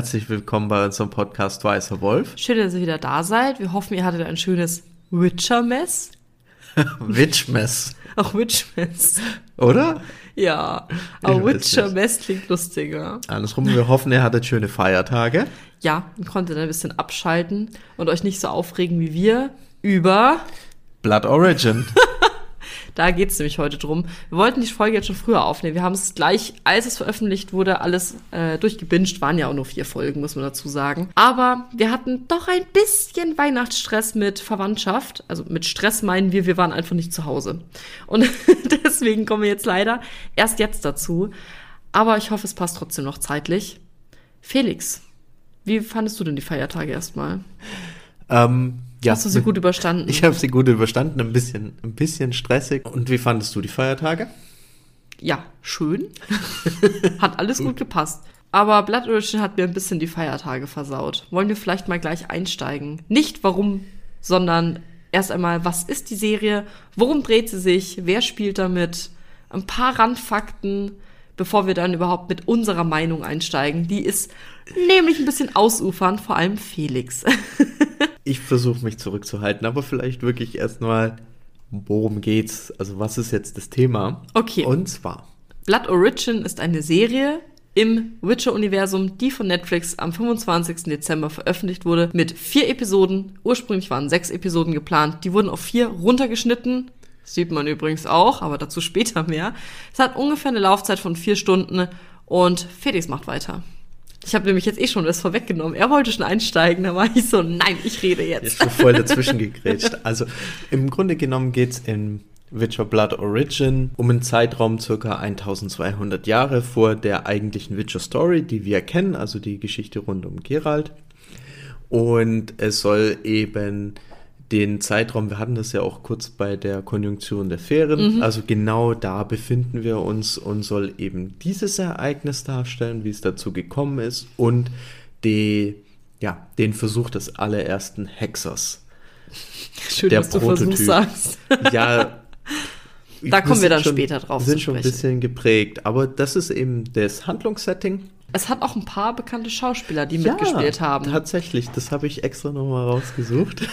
Herzlich willkommen bei unserem Podcast Weißer Wolf. Schön, dass ihr wieder da seid. Wir hoffen, ihr hattet ein schönes Witcher-Mess. Witchmess. Auch Witch-Mess. Oder? Ja, aber. Witcher-Mess klingt lustiger. Andersrum, wir hoffen, ihr hattet schöne Feiertage. Ja, ihr konntet ein bisschen abschalten und euch nicht so aufregen wie wir über. Blood Origin. Da geht's nämlich heute drum. Wir wollten die Folge jetzt schon früher aufnehmen. Wir haben es gleich, als es veröffentlicht wurde, alles äh, durchgebinged. Waren ja auch nur vier Folgen, muss man dazu sagen. Aber wir hatten doch ein bisschen Weihnachtsstress mit Verwandtschaft. Also mit Stress meinen wir, wir waren einfach nicht zu Hause. Und deswegen kommen wir jetzt leider erst jetzt dazu. Aber ich hoffe, es passt trotzdem noch zeitlich. Felix, wie fandest du denn die Feiertage erstmal? ähm, ja, Hast du sie gut überstanden? Ich habe sie gut überstanden, ein bisschen, ein bisschen stressig. Und wie fandest du die Feiertage? ja, schön. hat alles gut gepasst. Aber Blood Origin hat mir ein bisschen die Feiertage versaut. Wollen wir vielleicht mal gleich einsteigen? Nicht warum, sondern erst einmal, was ist die Serie? Worum dreht sie sich? Wer spielt damit? Ein paar Randfakten, bevor wir dann überhaupt mit unserer Meinung einsteigen. Die ist nämlich ein bisschen ausufernd, vor allem Felix. Ich versuche mich zurückzuhalten, aber vielleicht wirklich erstmal, worum geht's? Also, was ist jetzt das Thema? Okay. Und zwar, Blood Origin ist eine Serie im Witcher-Universum, die von Netflix am 25. Dezember veröffentlicht wurde, mit vier Episoden. Ursprünglich waren sechs Episoden geplant. Die wurden auf vier runtergeschnitten. Das sieht man übrigens auch, aber dazu später mehr. Es hat ungefähr eine Laufzeit von vier Stunden und Felix macht weiter. Ich habe nämlich jetzt eh schon das vorweggenommen. Er wollte schon einsteigen, da war ich so, nein, ich rede jetzt jetzt. schon voll dazwischen gegrätscht. Also, im Grunde genommen geht's in Witcher Blood Origin um einen Zeitraum circa 1200 Jahre vor der eigentlichen Witcher Story, die wir kennen, also die Geschichte rund um Geralt. Und es soll eben den Zeitraum, wir hatten das ja auch kurz bei der Konjunktion der Ferien, also genau da befinden wir uns und soll eben dieses Ereignis darstellen, wie es dazu gekommen ist und die, ja, den Versuch des allerersten Hexers. Schön, der dass du Prototyp. Versuch sagst. Ja. Da kommen wir dann schon, später drauf Wir sind schon ein bisschen geprägt, aber das ist eben das Handlungssetting. Es hat auch ein paar bekannte Schauspieler, die mitgespielt haben. Tatsächlich, das habe ich extra nochmal rausgesucht.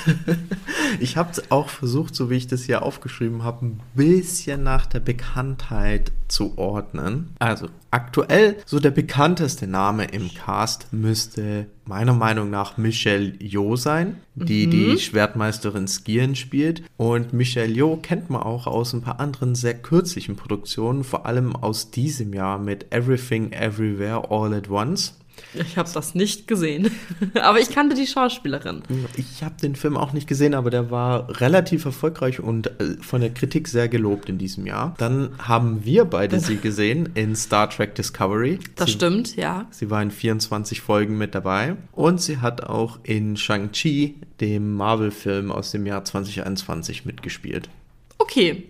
ich habe es auch versucht, so wie ich das hier aufgeschrieben habe, ein bisschen nach der Bekanntheit zu ordnen. Also aktuell so der bekannteste Name im Cast müsste meiner Meinung nach Michelle Yeoh sein, die die Schwertmeisterin Skieren spielt. Und Michelle Yeoh kennt man auch aus ein paar anderen sehr kürzlichen Produktionen, vor allem aus diesem Jahr mit Everything Everywhere All at Once. Ich habe das nicht gesehen. Aber ich kannte die Schauspielerin. Ich habe den Film auch nicht gesehen, aber der war relativ erfolgreich und äh, von der Kritik sehr gelobt in diesem Jahr. Dann haben wir beide sie gesehen in Star Trek Discovery. Das sie, stimmt, ja. Sie war in 24 Folgen mit dabei und sie hat auch in Shang-Chi, dem Marvel-Film aus dem Jahr 2021, mitgespielt. Okay.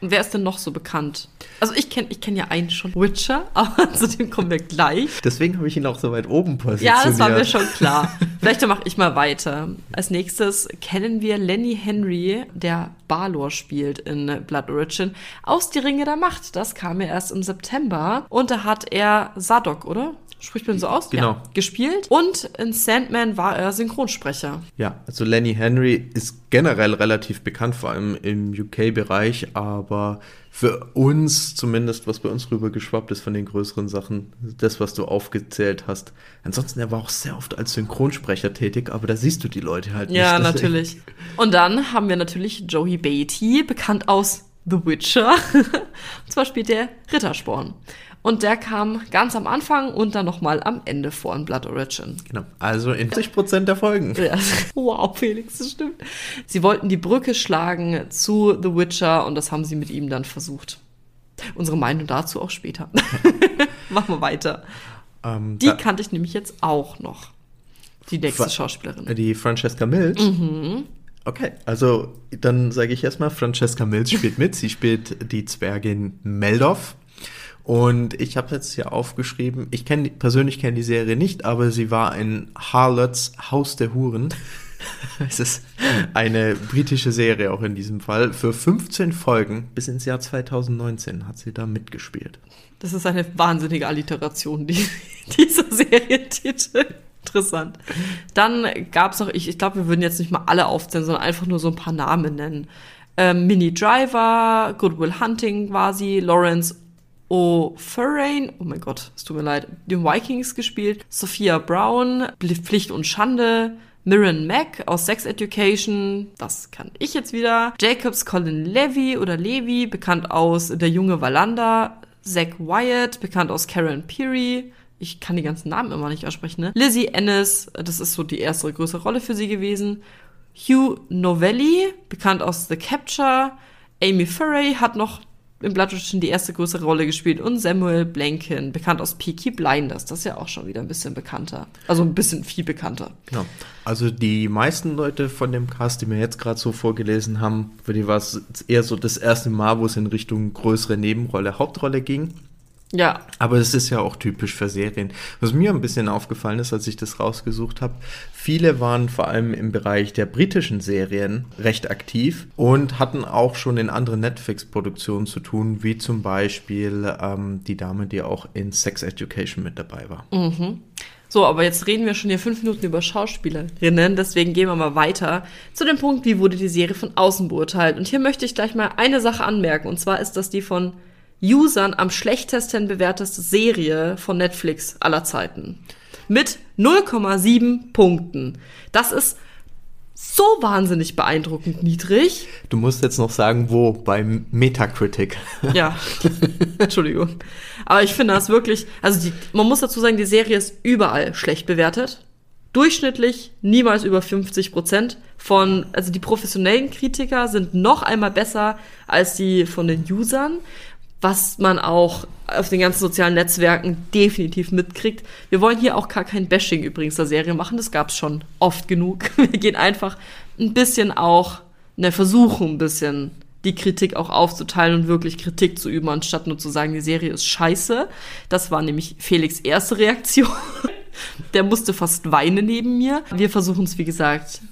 Und wer ist denn noch so bekannt? Also ich kenne ich kenn ja einen schon, Witcher, aber zu dem kommen wir gleich. Deswegen habe ich ihn auch so weit oben positioniert. Ja, das war mir schon klar. Vielleicht mache ich mal weiter. Als nächstes kennen wir Lenny Henry, der Balor spielt in Blood Origin, aus Die Ringe der Macht. Das kam ja erst im September. Und da hat er Sadok, oder? Spricht man so aus? Genau. Ja, gespielt. Und in Sandman war er Synchronsprecher. Ja, also Lenny Henry ist generell relativ bekannt, vor allem im UK-Bereich, aber für uns zumindest, was bei uns rüber geschwappt ist von den größeren Sachen, das, was du aufgezählt hast. Ansonsten, er war auch sehr oft als Synchronsprecher tätig, aber da siehst du die Leute halt Ja, nicht. deswegen- natürlich. Und dann haben wir natürlich Joey Beatty, bekannt aus The Witcher. und zwar spielt er Rittersporn. Und der kam ganz am Anfang und dann nochmal am Ende vor in Blood Origin. Genau, also in 40% der Folgen. Ja. Wow, Felix, das stimmt. Sie wollten die Brücke schlagen zu The Witcher und das haben sie mit ihm dann versucht. Unsere Meinung dazu auch später. Machen wir weiter. Ähm, Die kannte ich nämlich jetzt auch noch. Die nächste Wa- Schauspielerin. Die Francesca Mills. Mhm. Okay, also dann sage ich erstmal, Francesca Mills spielt mit. Sie spielt die Zwergin Meldorf. Und ich habe jetzt hier aufgeschrieben, ich kenne persönlich kenne die Serie nicht, aber sie war in Harlots Haus der Huren. Es ist eine britische Serie auch in diesem Fall. Für 15 Folgen bis ins Jahr 2019 hat sie da mitgespielt. Das ist eine wahnsinnige Alliteration, die, dieser Serientitel. Interessant. Dann gab es noch, ich, ich glaube, wir würden jetzt nicht mal alle aufzählen, sondern einfach nur so ein paar Namen nennen. Ähm, Mini Driver, Goodwill Hunting sie, Lawrence O'Furrain, oh mein Gott, es tut mir leid, den Vikings gespielt, Sophia Brown, Pflicht und Schande, Mirren Mack aus Sex Education, das kann ich jetzt wieder, Jacobs Colin Levy oder Levy, bekannt aus Der junge Valanda, Zach Wyatt, bekannt aus Karen Peary, ich kann die ganzen Namen immer nicht aussprechen, ne? Lizzie Ennis, das ist so die erste größere Rolle für sie gewesen. Hugh Novelli, bekannt aus The Capture. Amy Furray hat noch im Blattischen die erste größere Rolle gespielt und Samuel Blanken, bekannt aus Peaky Blinders. Das ist ja auch schon wieder ein bisschen bekannter. Also ein bisschen viel bekannter. Genau. Also die meisten Leute von dem Cast, die mir jetzt gerade so vorgelesen haben, für die war es eher so das erste Mal, wo es in Richtung größere Nebenrolle, Hauptrolle ging. Ja. Aber es ist ja auch typisch für Serien. Was mir ein bisschen aufgefallen ist, als ich das rausgesucht habe, viele waren vor allem im Bereich der britischen Serien recht aktiv und hatten auch schon in anderen Netflix-Produktionen zu tun, wie zum Beispiel ähm, die Dame, die auch in Sex Education mit dabei war. Mhm. So, aber jetzt reden wir schon hier fünf Minuten über Schauspielerinnen, deswegen gehen wir mal weiter zu dem Punkt, wie wurde die Serie von außen beurteilt. Und hier möchte ich gleich mal eine Sache anmerken, und zwar ist das die von Usern am schlechtesten bewerteste Serie von Netflix aller Zeiten. Mit 0,7 Punkten. Das ist so wahnsinnig beeindruckend niedrig. Du musst jetzt noch sagen, wo? Beim Metacritic. Ja, Entschuldigung. Aber ich finde das wirklich, also die, man muss dazu sagen, die Serie ist überall schlecht bewertet. Durchschnittlich niemals über 50 Prozent. Von, also die professionellen Kritiker sind noch einmal besser als die von den Usern was man auch auf den ganzen sozialen Netzwerken definitiv mitkriegt. Wir wollen hier auch gar kein Bashing übrigens der Serie machen, das gab's schon oft genug. Wir gehen einfach ein bisschen auch, ne, versuchen ein bisschen die Kritik auch aufzuteilen und wirklich Kritik zu üben, anstatt nur zu sagen, die Serie ist scheiße. Das war nämlich Felix erste Reaktion. Der musste fast weinen neben mir. Wir versuchen es, wie gesagt,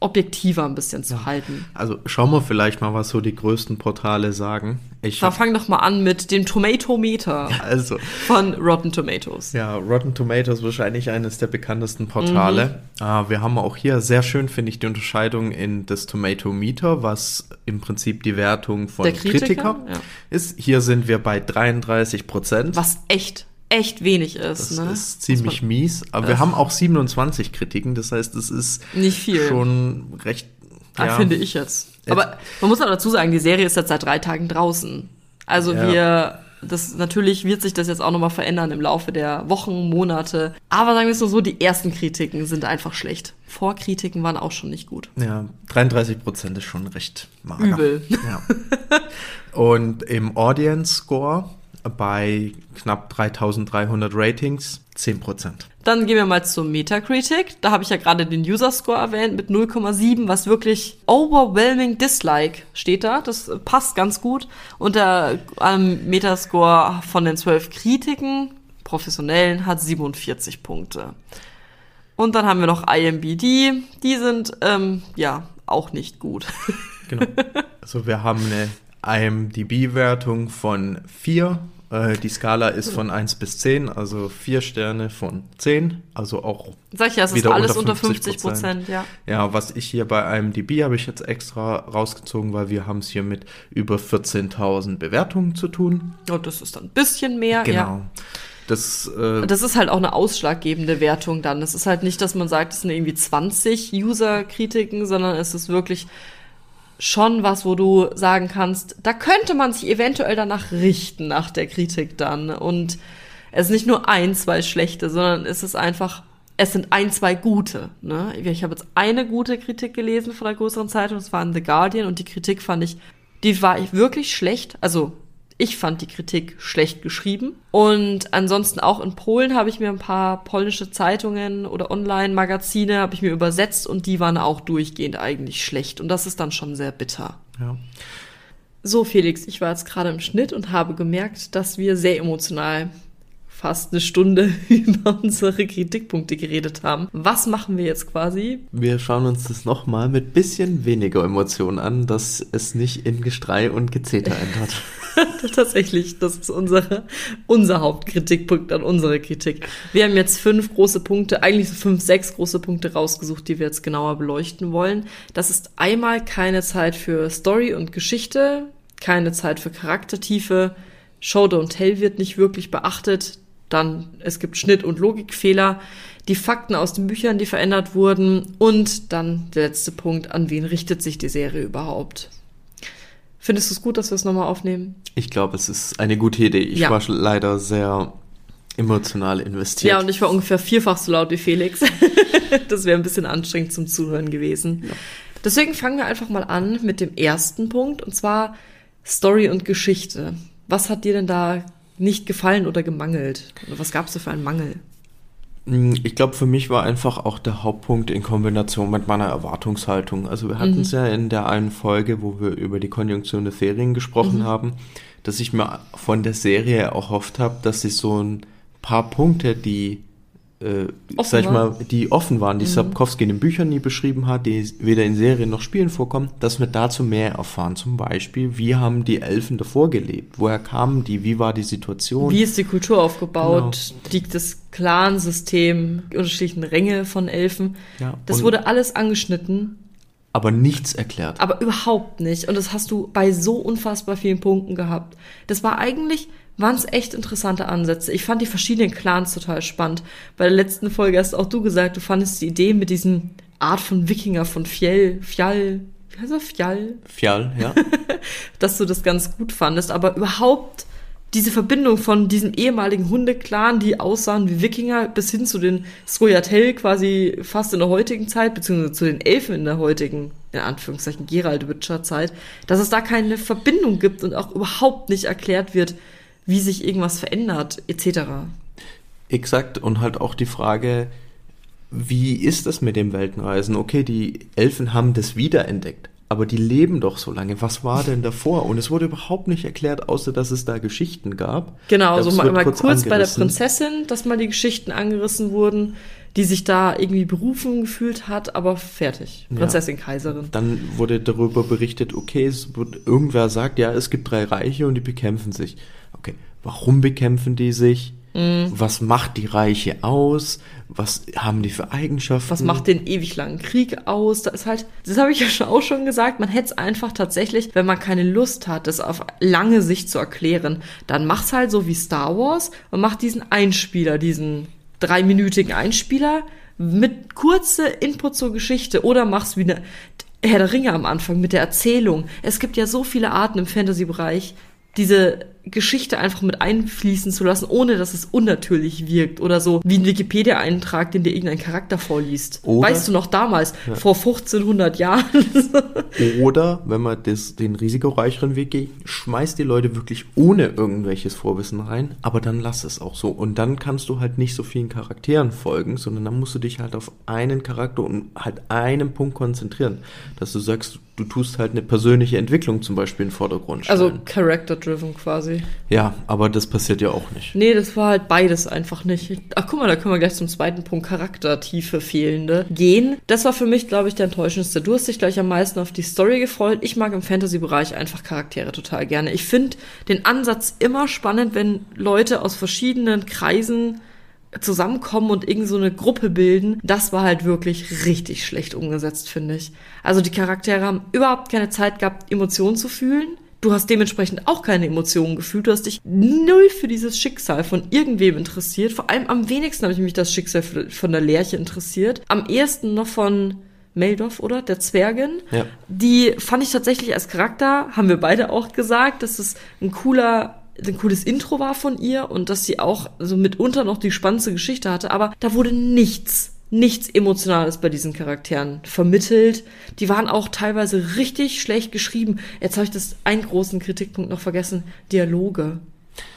objektiver ein bisschen zu halten. Also schauen wir vielleicht mal, was so die größten Portale sagen. Ich da fang doch mal an mit dem Tomatometer also, von Rotten Tomatoes. Ja, Rotten Tomatoes wahrscheinlich eines der bekanntesten Portale. Mhm. Uh, wir haben auch hier sehr schön, finde ich, die Unterscheidung in das Tomatometer, was im Prinzip die Wertung von Kritiker, Kritiker ja. ist. Hier sind wir bei 33 Prozent. Was echt echt wenig ist. Das ne? ist ziemlich man, mies. Aber wir haben auch 27 Kritiken, das heißt, es ist nicht viel. schon recht. Ja, ja, finde ich jetzt. Aber man muss auch dazu sagen, die Serie ist jetzt seit drei Tagen draußen. Also ja. wir, das natürlich wird sich das jetzt auch nochmal verändern im Laufe der Wochen, Monate. Aber sagen wir es nur so, die ersten Kritiken sind einfach schlecht. Vorkritiken waren auch schon nicht gut. Ja, 33 Prozent ist schon recht mager. Übel. Ja. Und im Audience Score bei knapp 3300 Ratings 10%. Dann gehen wir mal zum Metacritic. Da habe ich ja gerade den User Score erwähnt mit 0,7, was wirklich overwhelming dislike steht da. Das passt ganz gut. Und der ähm, Metascore von den 12 Kritiken, professionellen, hat 47 Punkte. Und dann haben wir noch IMBD. Die sind, ähm, ja, auch nicht gut. Genau. Also wir haben eine IMDB-Wertung von 4 äh, die Skala ist von 1 bis 10, also 4 Sterne von 10, also auch Sag ich ja, es ist alles unter 50 Prozent, ja. Ja, was ich hier bei IMDb habe ich jetzt extra rausgezogen, weil wir haben es hier mit über 14.000 Bewertungen zu tun. Und oh, das ist dann ein bisschen mehr, genau. ja. Das, äh, das ist halt auch eine ausschlaggebende Wertung dann. Das ist halt nicht, dass man sagt, es sind irgendwie 20 User-Kritiken, sondern es ist wirklich schon was, wo du sagen kannst, da könnte man sich eventuell danach richten, nach der Kritik dann. Und es ist nicht nur ein, zwei schlechte, sondern es ist einfach, es sind ein, zwei gute. Ne? Ich habe jetzt eine gute Kritik gelesen von der größeren Zeitung, das war in The Guardian, und die Kritik fand ich, die war wirklich schlecht. Also ich fand die Kritik schlecht geschrieben. Und ansonsten auch in Polen habe ich mir ein paar polnische Zeitungen oder Online-Magazine habe ich mir übersetzt und die waren auch durchgehend eigentlich schlecht. Und das ist dann schon sehr bitter. Ja. So, Felix, ich war jetzt gerade im Schnitt und habe gemerkt, dass wir sehr emotional fast eine Stunde über unsere Kritikpunkte geredet haben. Was machen wir jetzt quasi? Wir schauen uns das nochmal mit bisschen weniger Emotionen an, dass es nicht in Gestrei und Gezeter ändert. Tatsächlich, das ist unser, unser Hauptkritikpunkt an unserer Kritik. Wir haben jetzt fünf große Punkte, eigentlich so fünf, sechs große Punkte rausgesucht, die wir jetzt genauer beleuchten wollen. Das ist einmal keine Zeit für Story und Geschichte, keine Zeit für Charaktertiefe, Show Don't Tell wird nicht wirklich beachtet, dann es gibt Schnitt- und Logikfehler, die Fakten aus den Büchern, die verändert wurden und dann der letzte Punkt, an wen richtet sich die Serie überhaupt? Findest du es gut, dass wir es nochmal aufnehmen? Ich glaube, es ist eine gute Idee. Ich Ja. war leider sehr emotional investiert. Ja, und ich war ungefähr vierfach so laut wie Felix. das wäre ein bisschen anstrengend zum Zuhören gewesen. Deswegen fangen wir einfach mal an mit dem ersten Punkt, und zwar Story und Geschichte. Was hat dir denn da nicht gefallen oder gemangelt? Oder was gab es da für einen Mangel? Mm, Ich glaube, für mich war einfach auch der Hauptpunkt in Kombination mit meiner Erwartungshaltung. Also wir hatten es ja in der einen Folge, wo wir über die Konjunktion der Ferien gesprochen haben, dass ich mir von der Serie erhofft habe, dass sie so ein paar Punkte, die äh, sag ich mal, die offen waren, die Sapkowski in den Büchern nie beschrieben hat, die weder in Serien noch Spielen vorkommen, dass wir dazu mehr erfahren. Zum Beispiel, wie haben die Elfen davor gelebt? Woher kamen die? Wie war die Situation? Wie ist die Kultur aufgebaut? Liegt das Clansystem, die unterschiedlichen Ränge von Elfen? Ja, das wurde alles angeschnitten, aber nichts erklärt. aber überhaupt nicht. Und das hast du bei so unfassbar vielen Punkten gehabt. Das war eigentlich, waren es echt interessante Ansätze. Ich fand die verschiedenen Clans total spannend. Bei der letzten Folge hast auch du gesagt, du fandest die Idee mit diesem Art von Wikinger, von Fjell, Fjall, wie heißt er, Fjall? Fjall, ja. dass du das ganz gut fandest, aber überhaupt diese Verbindung von diesem ehemaligen Hundeclan, die aussahen wie Wikinger, bis hin zu den Skoyatel quasi fast in der heutigen Zeit, beziehungsweise zu den Elfen in der heutigen, in Anführungszeichen, Gerald-Witcher-Zeit, dass es da keine Verbindung gibt und auch überhaupt nicht erklärt wird, wie sich irgendwas verändert, etc. Exakt. Und halt auch die Frage, wie ist das mit dem Weltenreisen? Okay, die Elfen haben das wiederentdeckt, aber die leben doch so lange. Was war denn davor? Und es wurde überhaupt nicht erklärt, außer dass es da Geschichten gab. Genau, Das so mal, wird mal kurz, bei der. Prinzessin, dass mal die Geschichten angerissen wurden, die sich da irgendwie berufen gefühlt hat, aber fertig. Ja. Prinzessin, Kaiserin. Dann wurde darüber berichtet, okay, es wird, irgendwer sagt, ja, es gibt drei Reiche und die bekämpfen sich. Okay, warum bekämpfen die sich? Mhm. Was macht die Reiche aus? Was haben die für Eigenschaften? Was macht den ewig langen Krieg aus? Da ist halt, das habe ich ja auch schon gesagt, man hätte es einfach tatsächlich, wenn man keine Lust hat, das auf lange Sicht zu erklären, dann mach's halt so wie Star Wars und mach diesen Einspieler, diesen dreiminütigen Einspieler mit kurze Input zur Geschichte oder mach's wie eine Herr der Ringe am Anfang mit der Erzählung. Es gibt ja so viele Arten im Fantasy-Bereich, diese Geschichte einfach mit einfließen zu lassen, ohne dass es unnatürlich wirkt oder so wie ein Wikipedia-Eintrag, den dir irgendein Charakter vorliest. Oder- weißt du noch damals, vor 1500 Jahren? Oder, wenn man das, den risikoreicheren Weg geht, schmeißt die Leute wirklich ohne irgendwelches Vorwissen rein, aber dann lass es auch so. Und dann kannst du halt nicht so vielen Charakteren folgen, sondern dann musst du dich halt auf einen Charakter und halt einen Punkt konzentrieren. Dass du sagst, du tust halt eine persönliche Entwicklung zum Beispiel in den Vordergrund stellen. also character-driven quasi. ja, aber das passiert ja auch nicht. Nee, das war halt beides einfach nicht. Ach, guck mal, da können wir gleich zum zweiten Punkt Charaktertiefe fehlende gehen. Das war für mich, glaube ich, der enttäuschendste. Du hast dich gleich am meisten auf die Story gefreut. Ich mag im Fantasy-Bereich einfach Charaktere total gerne. Ich finde den Ansatz immer spannend, wenn Leute aus verschiedenen Kreisen zusammenkommen und irgend so eine Gruppe bilden, das war halt wirklich richtig schlecht umgesetzt, finde ich. Also die Charaktere haben überhaupt keine Zeit gehabt, Emotionen zu fühlen. Du hast dementsprechend auch keine Emotionen gefühlt. Du hast dich null für dieses Schicksal von irgendwem interessiert. Vor allem am wenigsten habe ich mich das Schicksal von der Lerche interessiert. Am ehesten noch von Meldorf, oder? Der Zwergin. Ja. Die fand ich tatsächlich als Charakter, haben wir beide auch gesagt, dass es ein cooler ein cooles Intro war von ihr und dass sie auch so mitunter noch die spannendste Geschichte hatte, aber da wurde nichts, nichts Emotionales bei diesen Charakteren vermittelt. Die waren auch teilweise richtig schlecht geschrieben. Jetzt habe ich das einen großen Kritikpunkt noch vergessen. Dialoge.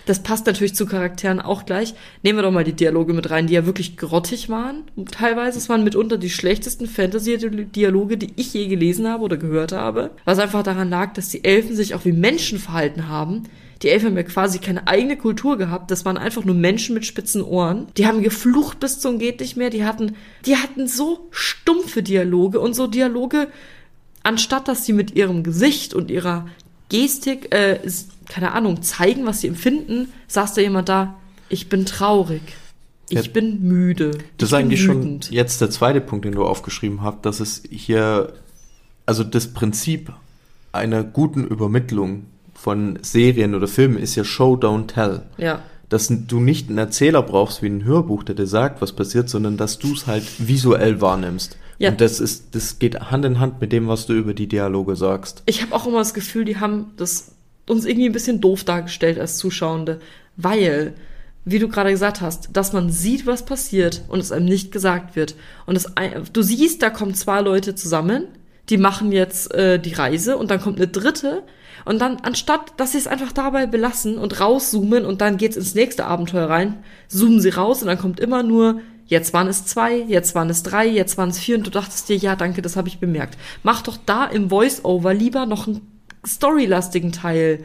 Das passt natürlich zu Charakteren auch gleich. Nehmen wir doch mal die Dialoge mit rein, die ja wirklich grottig waren. Teilweise, es waren mitunter die schlechtesten Fantasy-Dialoge, die ich je gelesen habe oder gehört habe. Was einfach daran lag, dass die Elfen sich auch wie Menschen verhalten haben, Die Elfen haben ja quasi keine eigene Kultur gehabt. Das waren einfach nur Menschen mit spitzen Ohren. Die haben geflucht bis zum geht nicht mehr. Die hatten, die hatten so stumpfe Dialoge und so Dialoge, anstatt dass sie mit ihrem Gesicht und ihrer Gestik, äh, keine Ahnung, zeigen, was sie empfinden, saß da jemand da, ich bin traurig. Ich Ja. bin müde. Das ist ich eigentlich schon jetzt der zweite Punkt, den du aufgeschrieben hast, dass es hier, also das Prinzip einer guten Übermittlung von Serien oder Filmen ist ja Show, don't tell. Ja. Dass du nicht einen Erzähler brauchst wie ein Hörbuch, der dir sagt, was passiert, sondern dass du es halt visuell wahrnimmst. Ja. Und das ist, das geht Hand in Hand mit dem, was du über die Dialoge sagst. Ich habe auch immer das Gefühl, die haben das uns irgendwie ein bisschen doof dargestellt als Zuschauende, weil, wie du gerade gesagt hast, dass man sieht, was passiert und es einem nicht gesagt wird. Und es, du siehst, da kommen zwei Leute zusammen, die machen jetzt äh, die Reise und dann kommt eine dritte. Und dann, anstatt, dass sie es einfach dabei belassen und rauszoomen und dann geht's ins nächste Abenteuer rein, zoomen sie raus und dann kommt immer nur, jetzt waren es zwei, jetzt waren es drei, jetzt waren es vier und du dachtest dir, ja, danke, das habe ich bemerkt. Mach doch da im Voice-Over lieber noch einen storylastigen Teil.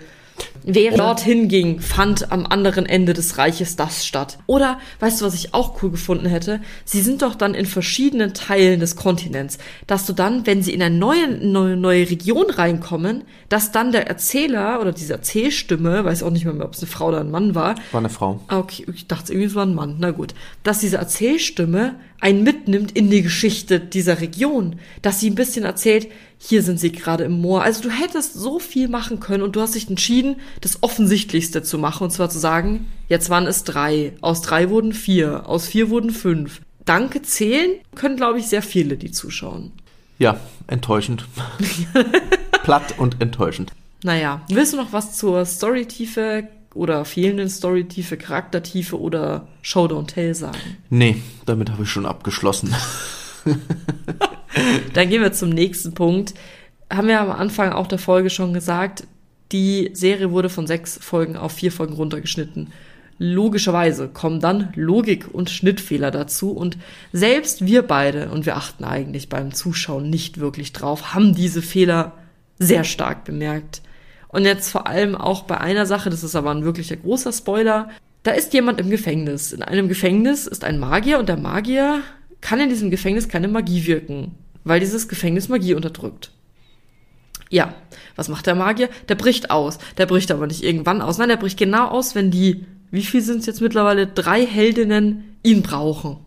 Wer dorthin ging, fand am anderen Ende des Reiches das statt. Oder, weißt du, was ich auch cool gefunden hätte? Sie sind doch dann in verschiedenen Teilen des Kontinents, dass du dann, wenn sie in eine neue, neue, neue Region reinkommen, dass dann der Erzähler oder diese Erzählstimme, weiß auch nicht mehr, ob es eine Frau oder ein Mann war, War eine Frau. Ah, Okay, ich dachte irgendwie, es war ein Mann. Na gut. Dass diese Erzählstimme einen mitnimmt in die Geschichte dieser Region. Dass sie ein bisschen erzählt, hier sind sie gerade im Moor. Also du hättest so viel machen können und du hast dich entschieden, das Offensichtlichste zu machen. Und zwar zu sagen, jetzt waren es drei. Aus drei wurden vier. Aus vier wurden fünf. Danke zählen können, glaube ich, sehr viele, die zuschauen. Ja, enttäuschend. Platt und enttäuschend. Naja, willst du noch was zur Storytiefe oder fehlenden Storytiefe, Charaktertiefe oder Show Don't Tell sagen? Nee, damit habe ich schon abgeschlossen. Dann gehen wir zum nächsten Punkt. Haben wir am Anfang auch der Folge schon gesagt, die Serie wurde von sechs Folgen auf vier Folgen runtergeschnitten. Logischerweise kommen dann Logik und Schnittfehler dazu und selbst wir beide, und wir achten eigentlich beim Zuschauen nicht wirklich drauf, haben diese Fehler sehr stark bemerkt. Und jetzt vor allem auch bei einer Sache, das ist aber ein wirklicher großer Spoiler, da ist jemand im Gefängnis. In einem Gefängnis ist ein Magier und der Magier kann in diesem Gefängnis keine Magie wirken, weil dieses Gefängnis Magie unterdrückt. Ja, was macht der Magier? Der bricht aus. Der bricht aber nicht irgendwann aus. Nein, der bricht genau aus, wenn die, wie viel sind es jetzt mittlerweile, drei Heldinnen ihn brauchen.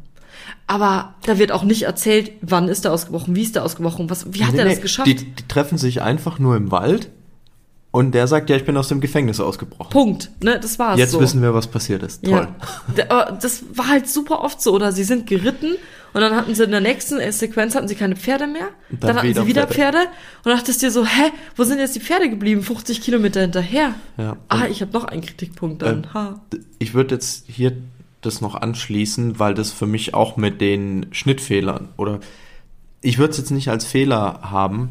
Aber da wird auch nicht erzählt, wann ist er ausgebrochen, wie ist er ausgebrochen, was, wie hat Nee, er nee, das geschafft? Die, die treffen sich einfach nur im Wald und der sagt, ja, ich bin aus dem Gefängnis ausgebrochen. Punkt, ne, das war's Jetzt so. wissen wir, was passiert ist. Toll. Ja. Das war halt super oft so. Oder sie sind geritten und dann hatten sie in der nächsten Sequenz hatten sie keine Pferde mehr. Dann, dann hatten wieder sie wieder Pferde. Pferde. Und dachtest dir so, hä, wo sind jetzt die Pferde geblieben? 50 Kilometer hinterher. Ja. Ah, ich habe noch einen Kritikpunkt dann. Ähm, ha. Ich würde jetzt hier das noch anschließen, weil das für mich auch mit den Schnittfehlern oder ich würde es jetzt nicht als Fehler haben.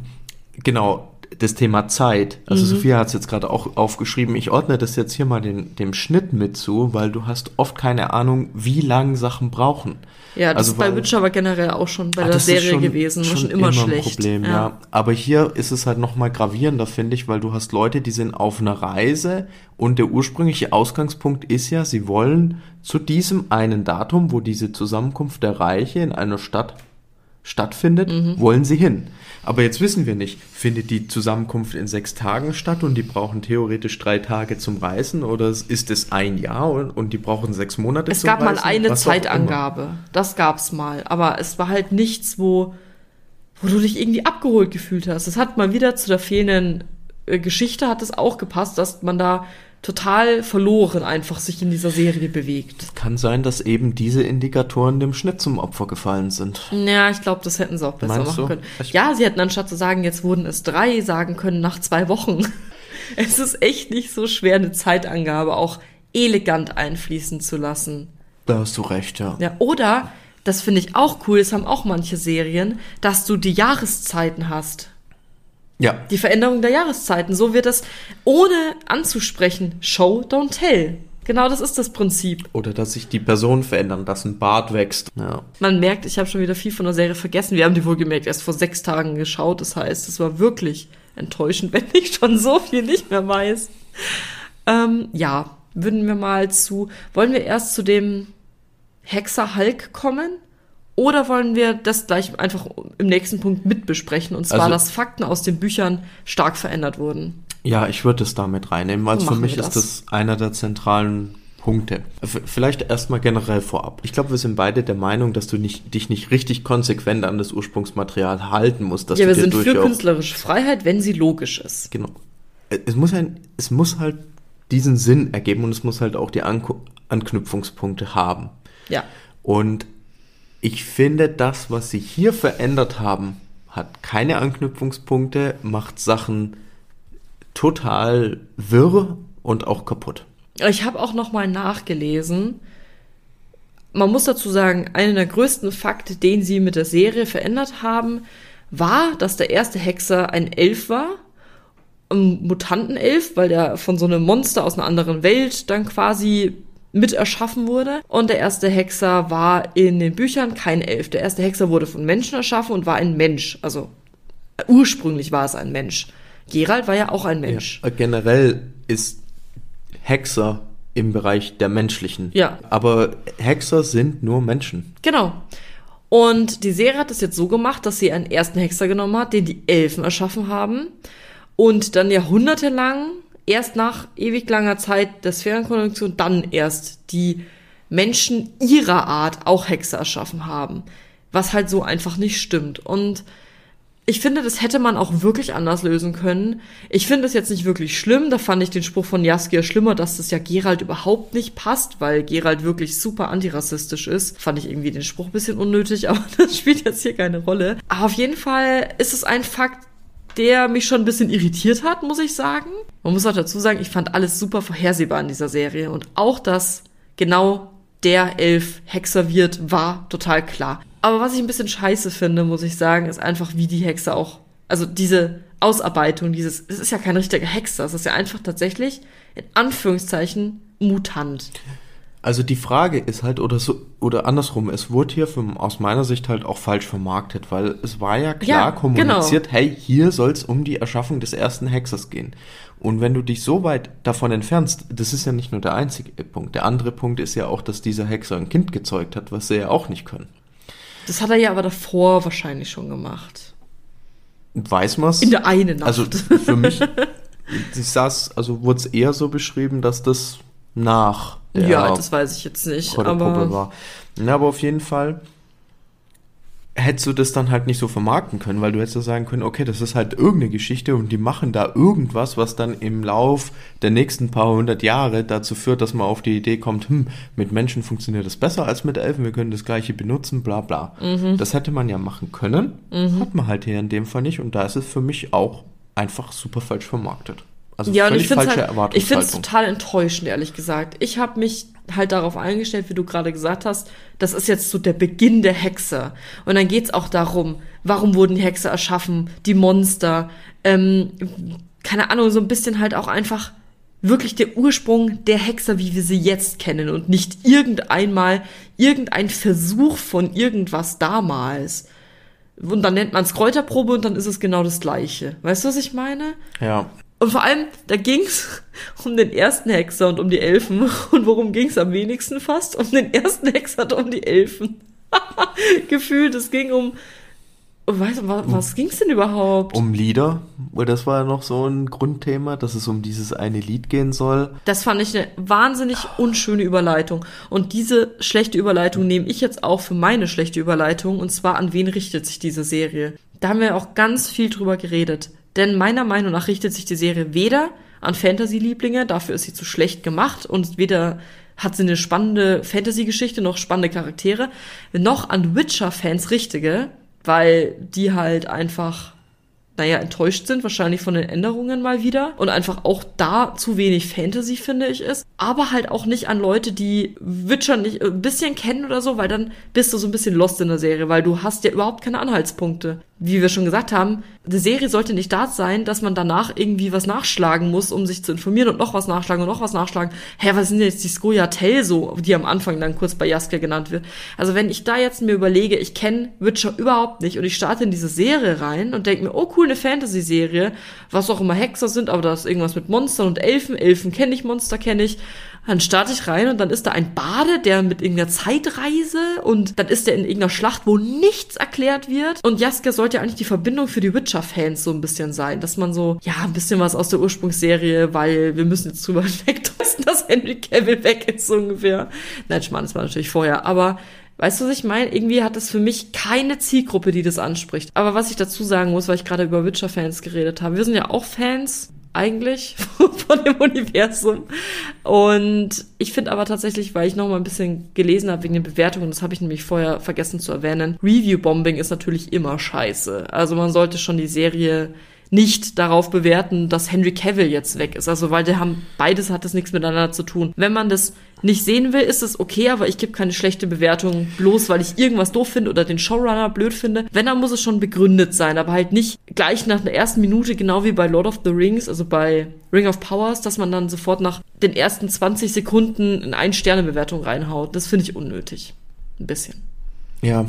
Genau, das Thema Zeit. Also Mhm. Sophia hat es jetzt gerade auch aufgeschrieben. Ich ordne das jetzt hier mal den, dem Schnitt mit zu, weil du hast oft keine Ahnung, wie lang Sachen brauchen. Ja, das also ist bei weil- Witcher aber generell auch schon bei Ah, der Serie schon- gewesen. War schon immer, ein schlecht. Problem, ja. Aber hier ist es halt noch mal gravierender, finde ich, weil du hast Leute, die sind auf einer Reise und der ursprüngliche Ausgangspunkt ist ja, sie wollen zu diesem einen Datum, wo diese Zusammenkunft der Reiche in einer Stadt stattfindet, Mhm. wollen sie hin. Aber jetzt wissen wir nicht, findet die Zusammenkunft in sechs Tagen statt und die brauchen theoretisch drei Tage zum Reisen oder ist es ein Jahr und, die brauchen sechs Monate Es zum gab mal Reisen? eine Was auch immer. Zeitangabe. Das gab's mal. Aber es war halt nichts, wo, wo du dich irgendwie abgeholt gefühlt hast. Es hat mal wieder zu der fehlenden äh, Geschichte hat es auch gepasst, dass man da total verloren einfach sich in dieser Serie bewegt. Kann sein, dass eben diese Indikatoren dem Schnitt zum Opfer gefallen sind. Ja, ich glaube, das hätten sie auch besser Meinst machen du? können. Ich- Ja, sie hätten anstatt zu sagen, jetzt wurden es drei, sagen können nach zwei Wochen. Es ist echt nicht so schwer, eine Zeitangabe auch elegant einfließen zu lassen. Da hast du recht, ja. Ja, oder, das finde ich auch cool, das haben auch manche Serien, dass du die Jahreszeiten hast. Ja, Die Veränderung der Jahreszeiten. So wird das, ohne anzusprechen, Show, don't tell. Genau das ist das Prinzip. oder dass sich die Personen verändern, dass ein Bart wächst. Ja. Man merkt, ich habe schon wieder viel von der Serie vergessen. Wir haben die wohlgemerkt erst vor sechs Tagen geschaut. Das heißt, es war wirklich enttäuschend, wenn ich schon so viel nicht mehr weiß. Ähm, ja, würden wir mal zu, wollen wir erst zu dem Hexer Hulk kommen? Oder wollen wir das gleich einfach im nächsten Punkt mitbesprechen? Und zwar, Also- dass Fakten aus den Büchern stark verändert wurden. Ja, ich würde es damit reinnehmen, weil für Machen mich wir ist das. das einer der zentralen Punkte. Vielleicht erstmal generell vorab. Ich glaube, wir sind beide der Meinung, dass du nicht, dich nicht richtig konsequent an das Ursprungsmaterial halten musst. Dass ja, wir sind für künstlerische Freiheit, wenn sie logisch ist. Genau. Es muss, ein, es muss halt diesen Sinn ergeben und es muss halt auch die Anku Anknüpfungspunkte haben. Ja. Und ich finde, das, was sie hier verändert haben, hat keine Anknüpfungspunkte, macht Sachen total wirr und auch kaputt. Ich habe auch noch mal nachgelesen. Man muss dazu sagen, einer der größten Fakte, den sie mit der Serie verändert haben, war, dass der erste Hexer ein Elf war. Ein Mutantenelf, weil der von so einem Monster aus einer anderen Welt dann quasi mit erschaffen wurde. Und der erste Hexer war in den Büchern kein Elf. Der erste Hexer wurde von Menschen erschaffen und war ein Mensch. Also ursprünglich war es ein Mensch. Gerald war ja auch ein Mensch. Ja, generell ist Hexer im Bereich der menschlichen. Ja. Aber Hexer sind nur Menschen. Genau. Und die Serie hat es jetzt so gemacht, dass sie einen ersten Hexer genommen hat, den die Elfen erschaffen haben. Und dann jahrhundertelang, erst nach ewig langer Zeit der Sphärenkonjunktion, dann erst die Menschen ihrer Art auch Hexer erschaffen haben. Was halt so einfach nicht stimmt. Und ich finde, das hätte man auch wirklich anders lösen können. Ich finde es jetzt nicht wirklich schlimm. Da fand ich den Spruch von Jaskier schlimmer, dass das ja Gerald überhaupt nicht passt, weil Gerald wirklich super antirassistisch ist. Fand ich irgendwie den Spruch bisschen unnötig, aber das spielt jetzt hier keine Rolle. Aber auf jeden Fall ist es ein Fakt, der mich schon ein bisschen irritiert hat, muss ich sagen. Man muss auch dazu sagen, ich fand alles super vorhersehbar in dieser Serie und auch, dass genau der Elf Hexer wird, war total klar. Aber was ich ein bisschen scheiße finde, muss ich sagen, ist einfach, wie die Hexe auch, also diese Ausarbeitung, dieses, es ist ja kein richtiger Hexer, es ist ja einfach tatsächlich, in Anführungszeichen, Mutant. Also die Frage ist halt, oder so, oder andersrum, es wurde hier vom, aus meiner Sicht halt auch falsch vermarktet, weil es war ja klar Ja, kommuniziert, hey, hier soll es um die Erschaffung des ersten Hexers gehen. Und wenn du dich so weit davon entfernst, das ist ja nicht nur der einzige Punkt. Der andere Punkt ist ja auch, dass dieser Hexer ein Kind gezeugt hat, was sie ja auch nicht können. Das hat er ja aber davor wahrscheinlich schon gemacht. Weiß man's? In der einen Nacht. Also für mich, ich saß, also wurde es eher so beschrieben, dass das nach der ja, das weiß ich jetzt nicht. Aber war. Na, aber auf jeden Fall hättest du das dann halt nicht so vermarkten können, weil du hättest ja sagen können, okay, das ist halt irgendeine Geschichte und die machen da irgendwas, was dann im Lauf der nächsten paar hundert Jahre dazu führt, dass man auf die Idee kommt, hm, mit Menschen funktioniert das besser als mit Elfen, wir können das gleiche benutzen, bla bla. Mhm. Das hätte man ja machen können, hat man halt hier in dem Fall nicht und da ist es für mich auch einfach super falsch vermarktet. Also ja, und ich finde halt, ich finde es total enttäuschend, ehrlich gesagt. Ich habe mich halt darauf eingestellt, wie du gerade gesagt hast, das ist jetzt so der Beginn der Hexe. Und dann geht's auch darum, warum wurden die Hexe erschaffen, die Monster, ähm, keine Ahnung, so ein bisschen halt auch einfach wirklich der Ursprung der Hexer, wie wir sie jetzt kennen und nicht irgendeinmal irgendein Versuch von irgendwas damals. Und dann nennt man es Kräuterprobe und dann ist es genau das Gleiche. Weißt du, was ich meine? Ja, Und vor allem, da ging's um den ersten Hexer und um die Elfen. Und worum ging's am wenigsten fast? Um den ersten Hexer und um die Elfen. Gefühlt, es ging um. du, was, was ging's denn überhaupt? um Lieder, weil das war ja noch so ein Grundthema, dass es um dieses eine Lied gehen soll. Das fand ich eine wahnsinnig unschöne Überleitung. Und diese schlechte Überleitung nehme ich jetzt auch für meine schlechte Überleitung. Und zwar, an wen richtet sich diese Serie? Da haben wir auch ganz viel drüber geredet. Denn meiner Meinung nach richtet sich die Serie weder an Fantasy-Lieblinge, dafür ist sie zu schlecht gemacht und weder hat sie eine spannende Fantasy-Geschichte noch spannende Charaktere, noch an Witcher-Fans richtige, weil die halt einfach naja, enttäuscht sind, wahrscheinlich von den Änderungen mal wieder. Und einfach auch da zu wenig Fantasy, finde ich, ist. Aber halt auch nicht an Leute, die Witcher nicht äh, ein bisschen kennen oder so, weil dann bist du so ein bisschen lost in der Serie, weil du hast ja überhaupt keine Anhaltspunkte. Wie wir schon gesagt haben, eine Serie sollte nicht da sein, dass man danach irgendwie was nachschlagen muss, um sich zu informieren und noch was nachschlagen und noch was nachschlagen. Hä, was sind denn jetzt die Skoyatel so, die am Anfang dann kurz bei Jaskier genannt wird? Also wenn ich da jetzt mir überlege, ich kenne Witcher überhaupt nicht und ich starte in diese Serie rein und denke mir, oh cool, eine Fantasy-Serie, was auch immer Hexer sind, aber da ist irgendwas mit Monstern und Elfen. Elfen kenne ich, Monster kenne ich. Dann starte ich rein und dann ist da ein Bade, der mit irgendeiner Zeitreise und dann ist der in irgendeiner Schlacht, wo nichts erklärt wird. Und Jaskier sollte ja eigentlich die Verbindung für die Witcher-Fans so ein bisschen sein, dass man so, ja, ein bisschen was aus der Ursprungsserie, weil wir müssen jetzt drüber hinwegtäuschen, dass Henry Cavill weg ist, so ungefähr. Nein, Schmarrn, das war natürlich vorher, aber Weißt du, was ich meine? Irgendwie hat das für mich keine Zielgruppe, die das anspricht. Aber was ich dazu sagen muss, weil ich gerade über Witcher-Fans geredet habe, wir sind ja auch Fans eigentlich von dem Universum. Und ich finde aber tatsächlich, weil ich noch mal ein bisschen gelesen habe wegen den Bewertungen, das habe ich nämlich vorher vergessen zu erwähnen, Review-Bombing ist natürlich immer scheiße. Also man sollte schon die Serie nicht darauf bewerten, dass Henry Cavill jetzt weg ist. Also weil der haben beides hat das nichts miteinander zu tun. Wenn man das nicht sehen will, ist es okay, aber ich gebe keine schlechte Bewertung bloß, weil ich irgendwas doof finde oder den Showrunner blöd finde. Wenn, dann muss es schon begründet sein, aber halt nicht gleich nach der ersten Minute, genau wie bei Lord of the Rings, also bei Ring of Powers, dass man dann sofort nach den ersten 20 Sekunden in ein Sterne Bewertung reinhaut. Das finde ich unnötig. Ein bisschen. Ja,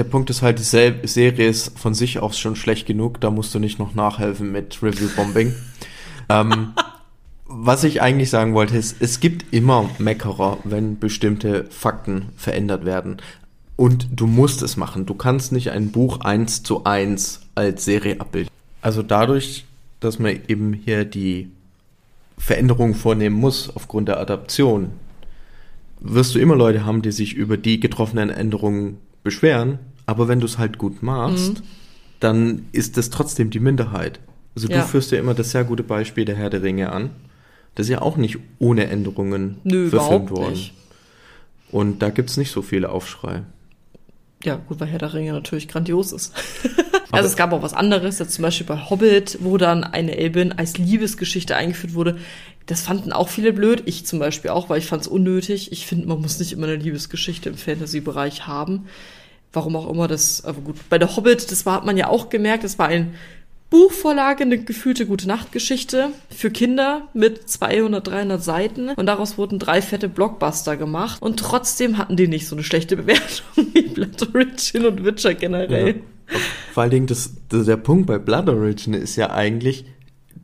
der Punkt ist halt, die Serie ist von sich aus schon schlecht genug, da musst du nicht noch nachhelfen mit Review-Bombing. ähm, was ich eigentlich sagen wollte, ist, es gibt immer Meckerer, wenn bestimmte Fakten verändert werden. Und du musst es machen. Du kannst nicht ein Buch eins zu eins als Serie abbilden. Also dadurch, dass man eben hier die Veränderungen vornehmen muss aufgrund der Adaption, wirst du immer Leute haben, die sich über die getroffenen Änderungen beschweren, aber wenn du es halt gut machst, mhm. dann ist das trotzdem die Minderheit. Also ja. du führst ja immer das sehr gute Beispiel der Herr der Ringe an. Das ist ja auch nicht ohne Änderungen Nö, verfilmt worden. Nicht. Und da gibt es nicht so viele Aufschrei. Ja, gut, weil Herr der Ringe natürlich grandios ist. also es gab auch was anderes, jetzt zum Beispiel bei Hobbit, wo dann eine Elbin als Liebesgeschichte eingeführt wurde. Das fanden auch viele blöd, ich zum Beispiel auch, weil ich fand es unnötig. Ich finde, man muss nicht immer eine Liebesgeschichte im Fantasy-Bereich haben. Warum auch immer das, aber gut. Bei der Hobbit, das war, hat man ja auch gemerkt, das war ein Buchvorlage, eine gefühlte gute Nachtgeschichte für Kinder mit 200, 300 Seiten und daraus wurden drei fette Blockbuster gemacht und trotzdem hatten die nicht so eine schlechte Bewertung wie Blood Origin und Witcher generell. Ja. Vor allen Dingen, das, das, der Punkt bei Blood Origin ist ja eigentlich,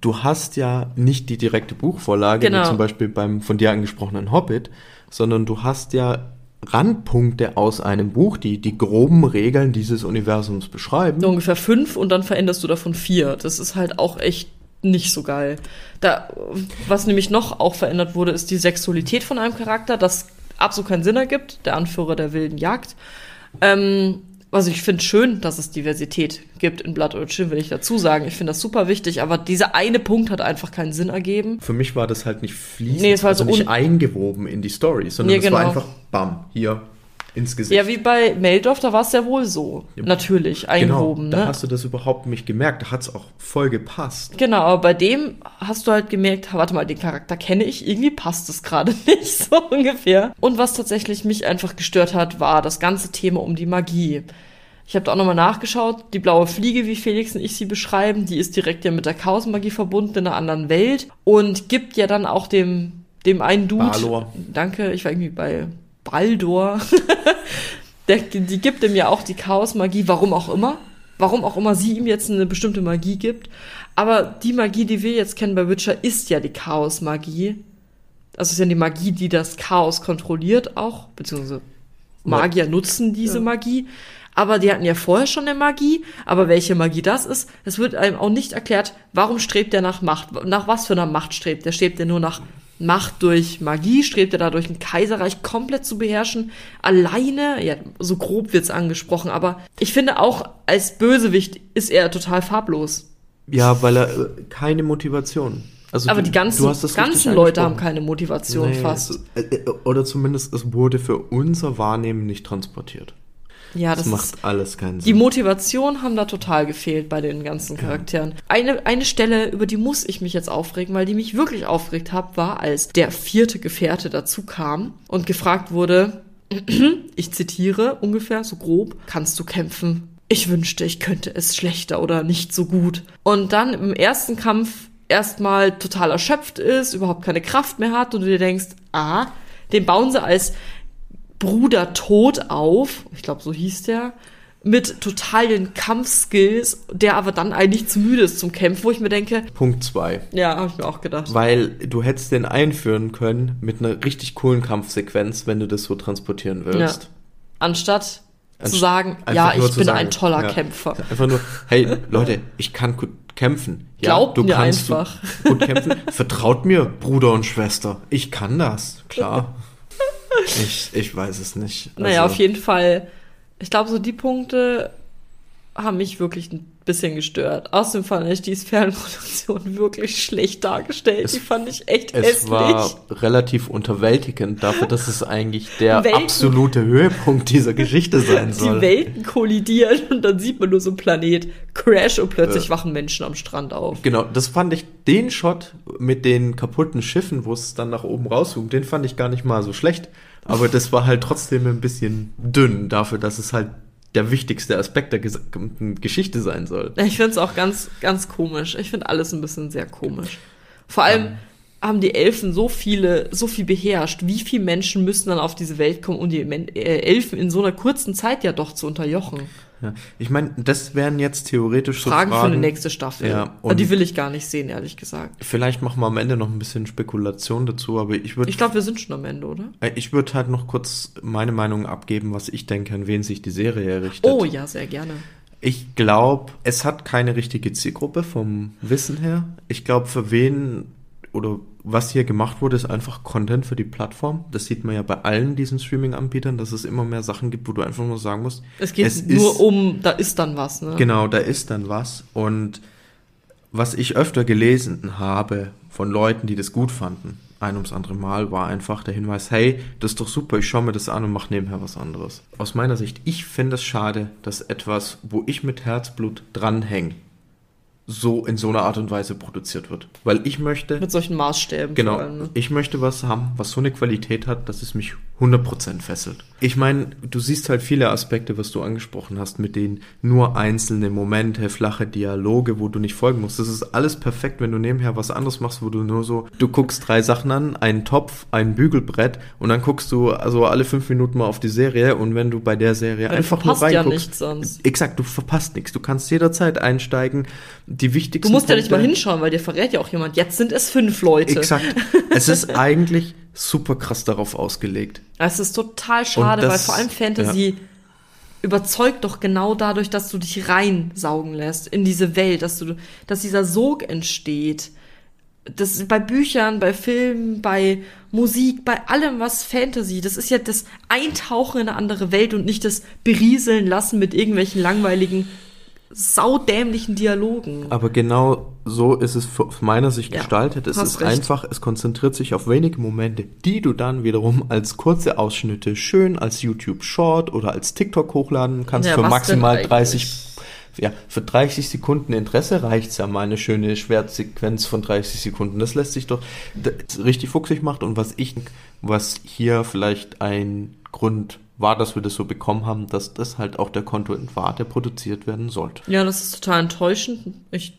du hast ja nicht die direkte Buchvorlage, genau. wie zum Beispiel beim von dir angesprochenen Hobbit, sondern du hast ja Randpunkte aus einem Buch, die die groben Regeln dieses Universums beschreiben. So ungefähr fünf und dann veränderst du davon vier. Das ist halt auch echt nicht so geil. Da, was nämlich noch auch verändert wurde, ist die Sexualität von einem Charakter, das absolut keinen Sinn ergibt, der Anführer der wilden Jagd. Ähm, also ich finde schön, dass es Diversität gibt in Blood Urchin, will ich dazu sagen. Ich finde das super wichtig, aber dieser eine Punkt hat einfach keinen Sinn ergeben. Für mich war das halt nicht fließend, nee, es war also so nicht eingewoben in die Story, sondern nee, es genau. war einfach bam, hier ins Gesicht. Ja, wie bei Meldorf, da war es ja wohl so. Ja, Natürlich, genau, eingewoben. Genau, da ne? hast du das überhaupt nicht gemerkt. Da hat es auch voll gepasst. Genau, aber bei dem hast du halt gemerkt, warte mal, den Charakter kenne ich, irgendwie passt es gerade nicht, so ungefähr. Und was tatsächlich mich einfach gestört hat, war das ganze Thema um die Magie. Ich habe da auch nochmal nachgeschaut. Die blaue Fliege, wie Felix und ich sie beschreiben, die ist direkt ja mit der Chaosmagie verbunden in einer anderen Welt und gibt ja dann auch dem, dem einen Dude. Balor. Danke, ich war irgendwie bei Baldor. Der, die gibt ihm ja auch die Chaosmagie, warum auch immer. Warum auch immer sie ihm jetzt eine bestimmte Magie gibt. Aber die Magie, die wir jetzt kennen bei Witcher, ist ja die Chaosmagie. Also ist ja die Magie, die das Chaos kontrolliert auch, beziehungsweise Magier nutzen diese ja. Magie. Aber die hatten ja vorher schon eine Magie. Aber welche Magie das ist, es wird einem auch nicht erklärt, warum strebt er nach Macht. Nach was für einer Macht strebt der? Strebt er nur nach Macht durch Magie, strebt er dadurch ein Kaiserreich komplett zu beherrschen, alleine, ja, so grob wird's angesprochen, aber ich finde auch als Bösewicht ist er total farblos. Ja, weil er äh, keine Motivation. Also aber du, die ganzen, ganzen Leute haben keine Motivation nee, fast. Es, äh, äh, oder zumindest es wurde für unser Wahrnehmen nicht transportiert. Ja, das, das macht ist, alles keinen Sinn. Die Motivation haben da total gefehlt bei den ganzen Charakteren. Ja. Eine, eine Stelle, über die muss ich mich jetzt aufregen, weil die mich wirklich aufgeregt hat, war, als der vierte Gefährte dazu kam und gefragt wurde, ich zitiere ungefähr so grob, kannst du kämpfen? ich wünschte, ich könnte es schlechter oder nicht so gut. Und dann im ersten Kampf erstmal total erschöpft ist, überhaupt keine Kraft mehr hat und du dir denkst, ah, den bauen sie als Bruder Tod auf, ich glaube, so hieß der, mit totalen Kampfskills, der aber dann eigentlich zu müde ist zum Kämpfen, wo ich mir denke, Punkt zwei. ja, habe ich mir auch gedacht. Weil du hättest den einführen können mit einer richtig coolen Kampfsequenz, wenn du das so transportieren Ja. willst. Anstatt zu sagen, ja, ich bin sagen, ein toller ja. Kämpfer. Einfach nur, hey Leute, ich kann gut kämpfen. Ja, Glaubt du mir kannst einfach. gut kämpfen. Vertraut mir, Bruder und Schwester. Ich kann das, klar. Ich, ich weiß es nicht. Naja, Also, auf jeden Fall. Ich glaube, so die Punkte haben mich wirklich ein bisschen gestört. Außerdem fand ich die Fernproduktion wirklich schlecht dargestellt. Es- die fand ich echt Es hässlich. war relativ unterwältigend dafür, dass es eigentlich der Welten- absolute Höhepunkt dieser Geschichte sein die soll. Welten kollidieren und dann sieht man nur so einen Planet Crash und plötzlich wachen Menschen am Strand auf. Genau, das fand ich, den Shot mit den kaputten Schiffen, wo es dann nach oben rauszoomt, den fand ich gar nicht mal so schlecht. Aber das war halt trotzdem ein bisschen dünn dafür, dass es halt der wichtigste Aspekt der Ges Geschichte sein soll. Ich finde es auch ganz, ganz komisch. Ich finde alles ein bisschen sehr komisch. Vor allem haben die Elfen so viele, so viel beherrscht. Wie viele Menschen müssen dann auf diese Welt kommen, um die Men äh, Elfen in so einer kurzen Zeit ja doch zu unterjochen? Ja. Ich meine, das wären jetzt theoretisch so Fragen, Fragen. für eine nächste Staffel. Ja, Aber und- die will ich gar nicht sehen, ehrlich gesagt. Vielleicht machen wir am Ende noch ein bisschen Spekulation dazu, aber ich würde Ich glaube, wir sind schon am Ende, oder? Äh, Ich würde halt noch kurz meine Meinung abgeben, was ich denke, an wen sich die Serie richtet. Oh ja, sehr gerne. Ich glaube, es hat keine richtige Zielgruppe vom Wissen her. Ich glaube, für wen oder was hier gemacht wurde, ist einfach Content für die Plattform. Das sieht man ja bei allen diesen Streaming-Anbietern, dass es immer mehr Sachen gibt, wo du einfach nur sagen musst, Es geht es nur ist- um, da ist dann was, ne? Genau, da ist dann was. Und was ich öfter gelesen habe von Leuten, die das gut fanden, ein ums andere Mal, war einfach der Hinweis, hey, das ist doch super, ich schaue mir das an und mache nebenher was anderes. Aus meiner Sicht, ich finde es schade, dass etwas, wo ich mit Herzblut dranhänge, so in so einer Art und Weise produziert wird. Weil ich möchte, Mit solchen Maßstäben. Genau. Allem, ne? Ich möchte was haben, was so eine Qualität hat, dass es mich 100% fesselt. Ich meine, du siehst halt viele Aspekte, was du angesprochen hast, mit denen nur einzelne Momente, flache Dialoge, wo du nicht folgen musst. Das ist alles perfekt, wenn du nebenher was anderes machst, wo du nur so, du guckst drei Sachen an, einen Topf, ein Bügelbrett und dann guckst du also alle fünf Minuten mal auf die Serie und wenn du bei der Serie Weil einfach du nur verpasst ja reinguckst. nichts sonst. Exakt, du verpasst nichts. Du kannst jederzeit einsteigen. Die Du wichtigsten musst ja nicht mal Punkte- hinschauen, weil dir verrät ja auch jemand, jetzt sind es fünf Leute. Exakt. Es ist eigentlich super krass darauf ausgelegt. Es ist total schade, das- weil vor allem Fantasy überzeugt doch genau dadurch, dass du dich reinsaugen lässt in diese Welt, dass du, dass dieser Sog entsteht. Das bei Büchern, bei Filmen, bei Musik, bei allem was Fantasy, das ist ja das Eintauchen in eine andere Welt und nicht das Berieseln lassen mit irgendwelchen langweiligen, saudämlichen Dialogen. Aber genau so ist es aus meiner Sicht Ja, gestaltet. Es ist recht. einfach, es konzentriert sich auf wenige Momente, die du dann wiederum als kurze Ausschnitte schön als YouTube Short oder als TikTok hochladen kannst Ja, für maximal denn 30 ja, für 30 Sekunden Interesse reicht's ja mal eine schöne Schwertsequenz von 30 Sekunden. Das lässt sich doch richtig fuchsig macht und was ich, was hier vielleicht ein Grund war, dass wir das so bekommen haben, dass das halt auch der Content war, der produziert werden sollte. Ja, das ist total enttäuschend. Ich,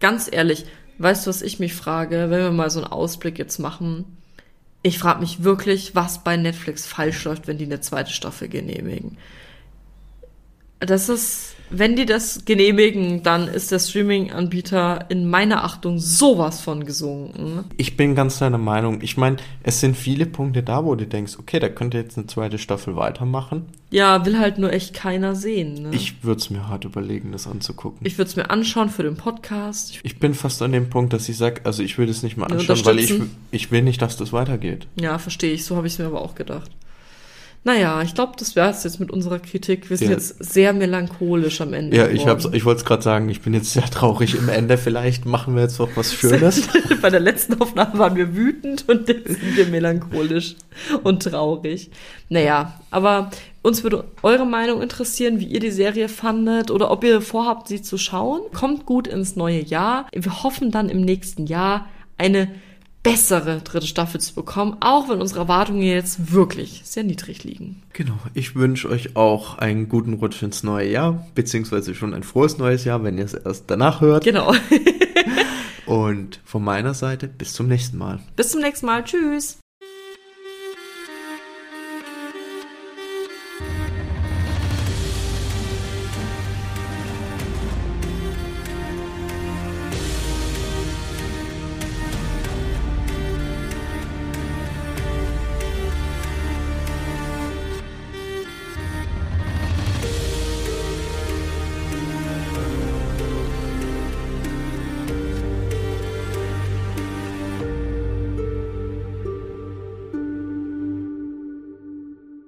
ganz ehrlich, weißt du, was ich mich frage, wenn wir mal so einen Ausblick jetzt machen? Ich frage mich wirklich, was bei Netflix falsch läuft, wenn die eine zweite Staffel genehmigen. Das ist, wenn die das genehmigen, dann ist der Streaming-Anbieter in meiner Achtung sowas von gesunken. Ich bin ganz deiner Meinung. Ich meine, es sind viele Punkte da, wo du denkst, okay, da könnte jetzt eine zweite Staffel weitermachen. Ja, will halt nur echt keiner sehen. Ne? Ich würde es mir hart überlegen, das anzugucken. ich würde es mir anschauen für den Podcast. Ich, bin fast an dem Punkt, dass ich sage, also ich will das nicht mal anschauen, weil ich, ich will nicht, dass das weitergeht. Ja, verstehe ich. So habe ich es mir aber auch gedacht. Naja, ich glaube, das wäre es jetzt mit unserer Kritik. Wir sind Ja. jetzt sehr melancholisch am Ende. Ja, ich, hab's, ich wollte es gerade sagen, ich bin jetzt sehr traurig im Ende. Vielleicht machen wir jetzt noch was Schönes. Bei der letzten Aufnahme waren wir wütend und jetzt sind wir melancholisch und traurig. Naja, aber uns würde eure Meinung interessieren, wie ihr die Serie fandet oder ob ihr vorhabt, sie zu schauen. Kommt gut ins neue Jahr. Wir hoffen dann im nächsten Jahr eine bessere dritte Staffel zu bekommen, auch wenn unsere Erwartungen jetzt wirklich sehr niedrig liegen. Genau, ich wünsche euch auch einen guten Rutsch ins neue Jahr, beziehungsweise schon ein frohes neues Jahr, wenn ihr es erst danach hört. Genau. Und von meiner Seite bis zum nächsten Mal. Bis zum nächsten Mal. Tschüss.